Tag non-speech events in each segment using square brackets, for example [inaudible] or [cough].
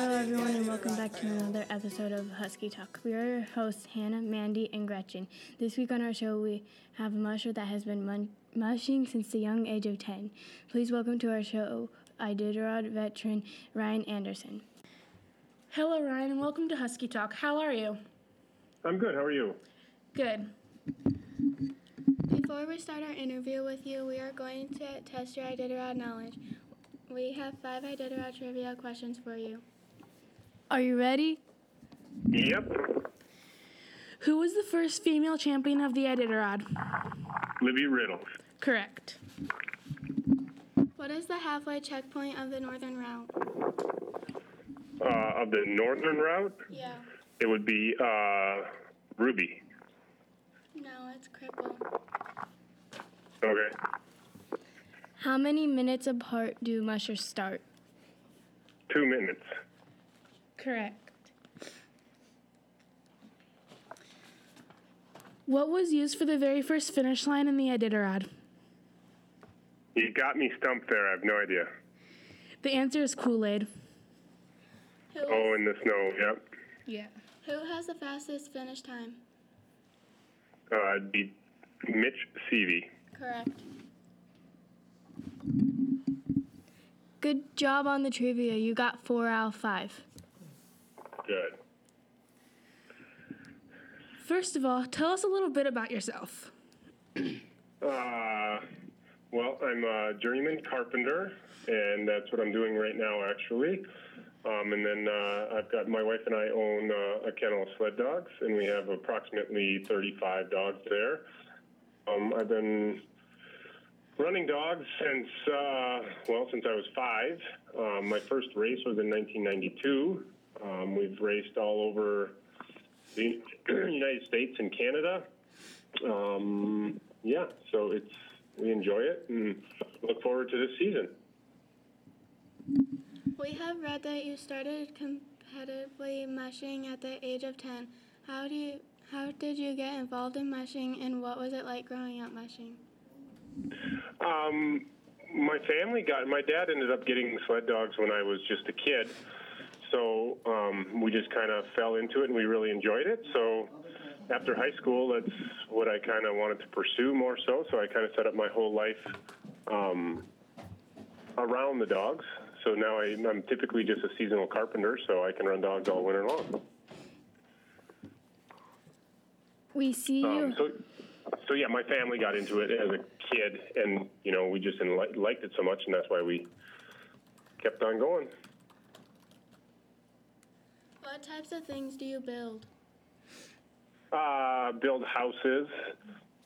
Hello, everyone, and welcome back to another episode of Husky Talk. We are your hosts, Hannah, Mandy, and Gretchen. This week on our show, we have a musher that has been mun- mushing since the young age of 10. Please welcome to our show Iditarod veteran Ryan Anderson. Hello, Ryan, and welcome to Husky Talk. How are you? I'm good. How are you? Good. Before we start our interview with you, we are going to test your Iditarod knowledge. We have five Iditarod trivia questions for you. Are you ready? Yep. Who was the first female champion of the Iditarod? Libby Riddle. Correct. What is the halfway checkpoint of the northern route? Uh, of the northern route, Yeah. it would be uh, Ruby. No, it's Cripple. Okay. How many minutes apart do mushers start? Two minutes. Correct. What was used for the very first finish line in the Iditarod? You got me stumped there. I have no idea. The answer is Kool Aid. Oh, in the snow. Yep. Yeah. who has the fastest finish time? Uh, it'd be Mitch Seavey. Correct. Good job on the trivia. You got four out of five. Good. First of all, tell us a little bit about yourself. [clears throat] Uh, well, I'm a journeyman carpenter, and that's what I'm doing right now, actually. Um, and then uh, I've got my wife and I own uh, a kennel of sled dogs, and we have approximately 35 dogs there. Um, I've been running dogs since uh, well since I was five. Um, my first race was in 1992. Um, we've raced all over the [clears throat] United States and Canada. Um, yeah, so it's we enjoy it and look forward to this season. We have read that you started competitively mushing at the age of 10. How do you how did you get involved in mushing and what was it like growing up mushing? Um, my family got my dad ended up getting sled dogs when I was just a kid, so um, we just kind of fell into it and we really enjoyed it. So after high school, that's what I kind of wanted to pursue more so. So I kind of set up my whole life um, around the dogs. So now I, I'm typically just a seasonal carpenter, so I can run dogs all winter long. We see you. Um, so, so yeah, my family got into it as a kid, and you know, we just li- liked it so much, and that's why we kept on going. What types of things do you build? Uh, build houses,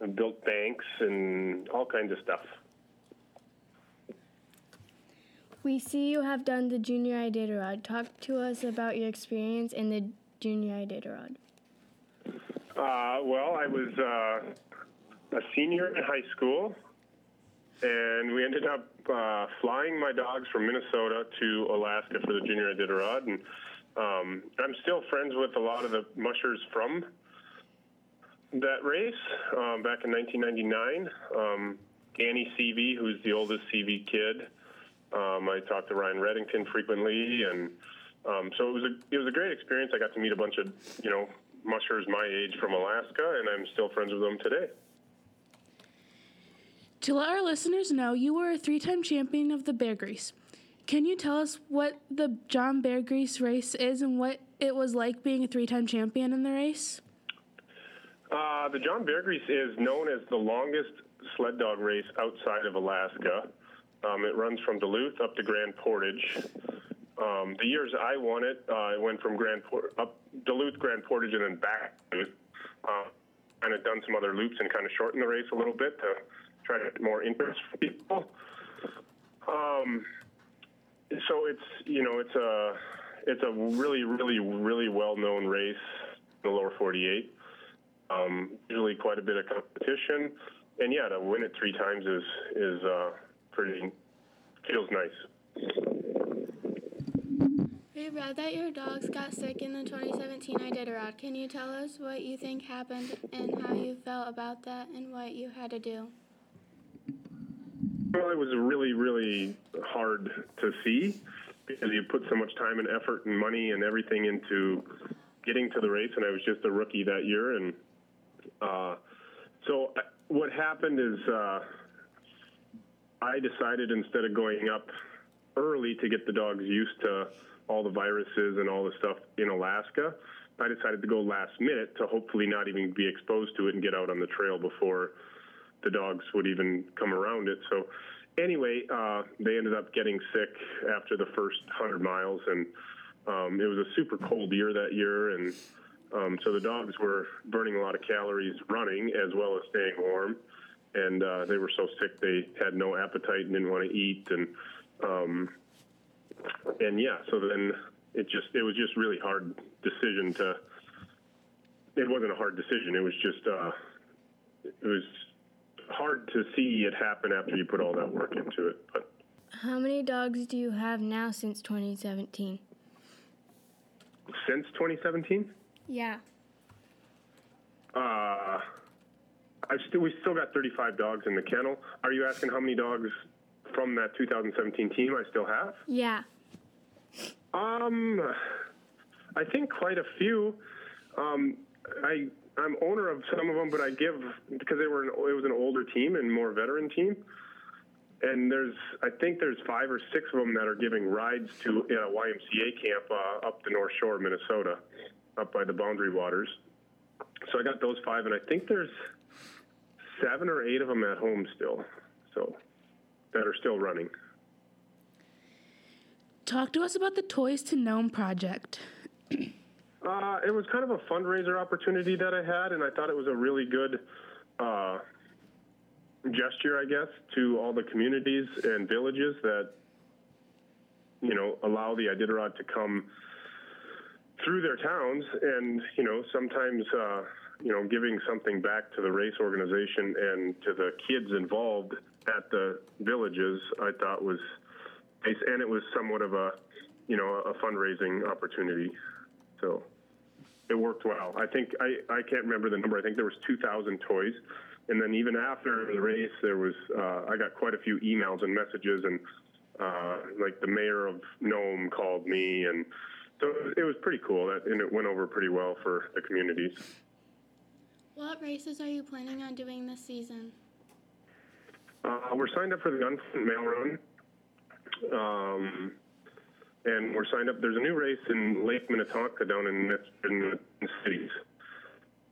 and built banks, and all kinds of stuff. We see you have done the junior Iditarod. Talk to us about your experience in the junior Iditarod. Uh, well, I was uh, a senior in high school, and we ended up uh, flying my dogs from Minnesota to Alaska for the junior Iditarod, and um, I'm still friends with a lot of the mushers from that race um, back in 1999. Um, Danny Seavey, who's the oldest Seavey kid. Um, I talked to Ryan Redington frequently, and um, so it was a it was a great experience. I got to meet a bunch of you know mushers my age from Alaska, and I'm still friends with them today. To let our listeners know, you were a three time champion of the Beargrease. Can you tell us what the John Beargrease race is and what it was like being a three time champion in the race? Uh, the John Beargrease is known as the longest sled dog race outside of Alaska. Um, it runs from Duluth up to Grand Portage. Um, the years I won it, uh, it went from Grand Port- up Duluth, Grand Portage, and then back. Uh, kind of done some other loops and kind of shortened the race a little bit to try to get more interest for people. Um, so it's you know it's a it's a really really really well known race in the lower 48. Um, usually quite a bit of competition, and yeah, to win it three times is is uh, pretty feels nice. We read that your dogs got sick in the 2017 Iditarod. Can you tell us what you think happened and how you felt about that and what you had to do? Well, it was really, really hard to see because you put so much time and effort and money and everything into getting to the race, and I was just a rookie that year. And uh, so what happened is uh, I decided instead of going up early to get the dogs used to all the viruses and all the stuff in Alaska, I decided to go last minute to hopefully not even be exposed to it and get out on the trail before the dogs would even come around it. So anyway, uh, they ended up getting sick after the first 100 miles, and um, it was a super cold year that year, and um, so the dogs were burning a lot of calories running as well as staying warm, and uh, they were so sick they had no appetite and didn't want to eat, and um, and yeah, so then it just it was just really hard decision to. It wasn't a hard decision. It was just uh, it was hard to see it happen after you put all that work into it. But How many dogs do you have now since 2017? since 2017, Yeah. uh, I still we still got 35 dogs in the kennel. Are you asking how many dogs from that 2017 team I still have? Yeah. Um, I think quite a few. Um, I I'm owner of some of them, but I give because they were an, it was an older team and more veteran team. And there's I think there's five or six of them that are giving rides to a YMCA camp uh, up the North Shore of Minnesota, up by the Boundary Waters. So I got those five, and I think there's seven or eight of them at home still. So that are still running. Talk to us about the Toys to Nome project. [clears throat] Uh, it was kind of a fundraiser opportunity that I had, and I thought it was a really good uh, gesture, I guess, to all the communities and villages that, you know, allow the Iditarod to come through their towns, and you know, sometimes, uh, you know, giving something back to the race organization and to the kids involved at the villages, I thought was nice, and it was somewhat of a, you know, a fundraising opportunity. So it worked well. I think I, I can't remember the number. I think there was 2,000 toys, and then even after the race, there was uh, I got quite a few emails and messages, and uh, like the mayor of Nome called me, and so it was pretty cool. That and it went over pretty well for the communities. What races are you planning on doing this season? Uh, we're signed up for the Gunflint Mail Run. Um, and we're signed up. There's a new race in Lake Minnetonka down in, the cities.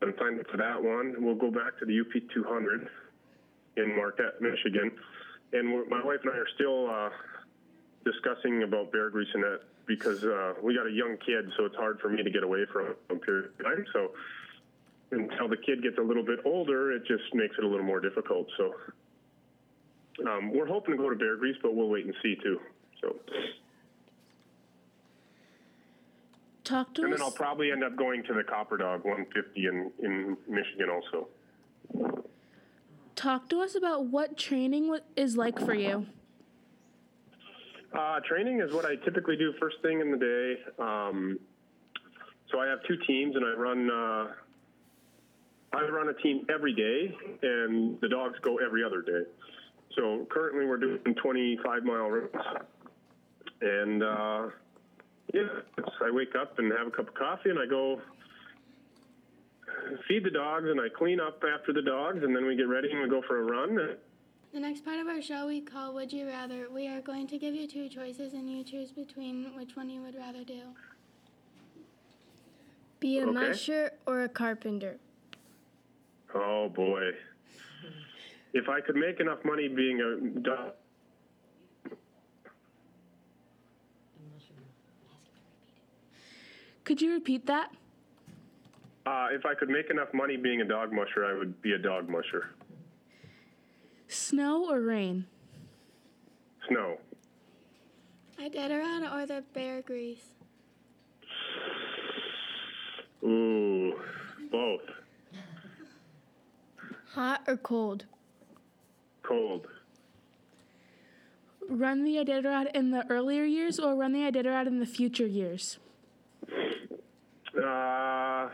I'm signed up for that one. We'll go back to the UP 200 in Marquette, Michigan. And my wife and I are still uh, discussing about bear that because uh, we got a young kid, so it's hard for me to get away from a period of time. So until the kid gets a little bit older, it just makes it a little more difficult. So um, we're hoping to go to Beargrease, but we'll wait and see too. So, Talk to and us. then I'll probably end up going to the Copper Dog 150 in in Michigan also. Talk to us about what training is like for you. Uh, training is what I typically do first thing in the day. Um, so I have two teams, and I run. Uh, I run a team every day, and the dogs go every other day. So currently, we're doing 25 mile runs, and uh, yeah, I wake up and have a cup of coffee, and I go feed the dogs, and I clean up after the dogs, and then we get ready and we go for a run. The next part of our show we call Would You Rather. We are going to give you two choices and you choose between which one you would rather do. Be a Okay. musher or a carpenter? Oh boy. If I could make enough money being a dog, Could you repeat that? uh, if I could make enough money being a dog musher, I would be a dog musher. Snow or rain? Snow. Iditarod or the beargrease? Ooh, both. Hot or cold? Cold. Run the Iditarod in the earlier years or run the Iditarod in the future years? Uh,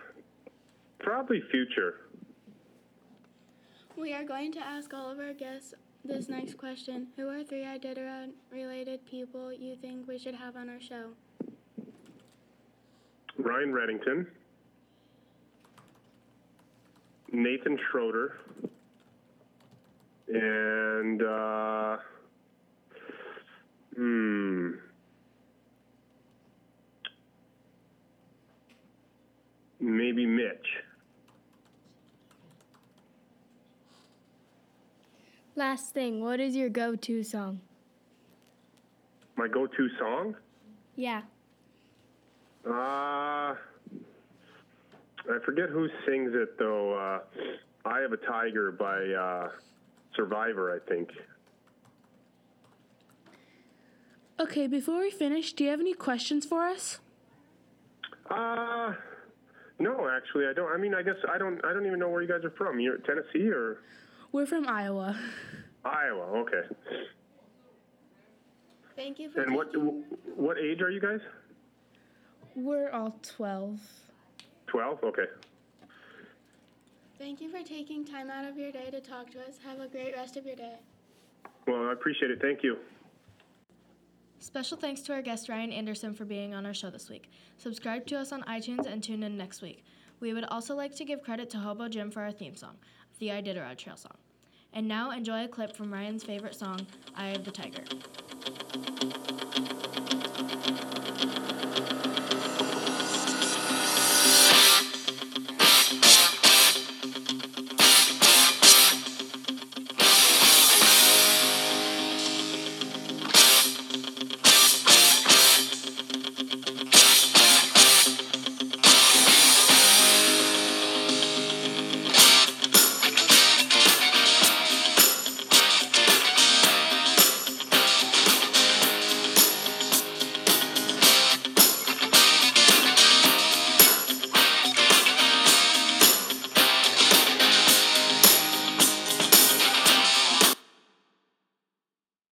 probably future. We are going to ask all of our guests this next question. Who are three Iditarod related people you think we should have on our show? Ryan Redington, Nathan Schroeder, and uh, hmm. Maybe Mitch. Last thing, what is your go to song? My go to song? Yeah. Uh, I forget who sings it though. Uh, "I Have a Tiger" by uh, Survivor, I think. Okay, before we finish, do you have any questions for us? Uh, no, actually, I don't. I mean, I guess I don't. I don't even know where you guys are from. You're Tennessee or We're from Iowa. Iowa? Okay. Thank you for And what taking, what age are you guys? We're all 12. Twelve. Okay. thank you for taking time out of your day to talk to us. Have a great rest of your day. Well, I appreciate it. Thank you. Special thanks to our guest Ryan Anderson for being on our show this week. Subscribe to us on iTunes and tune in next week. We would also like to give credit to Hobo Jim for our theme song, the Iditarod Trail song. And now enjoy a clip from Ryan's favorite song, Eye of the Tiger.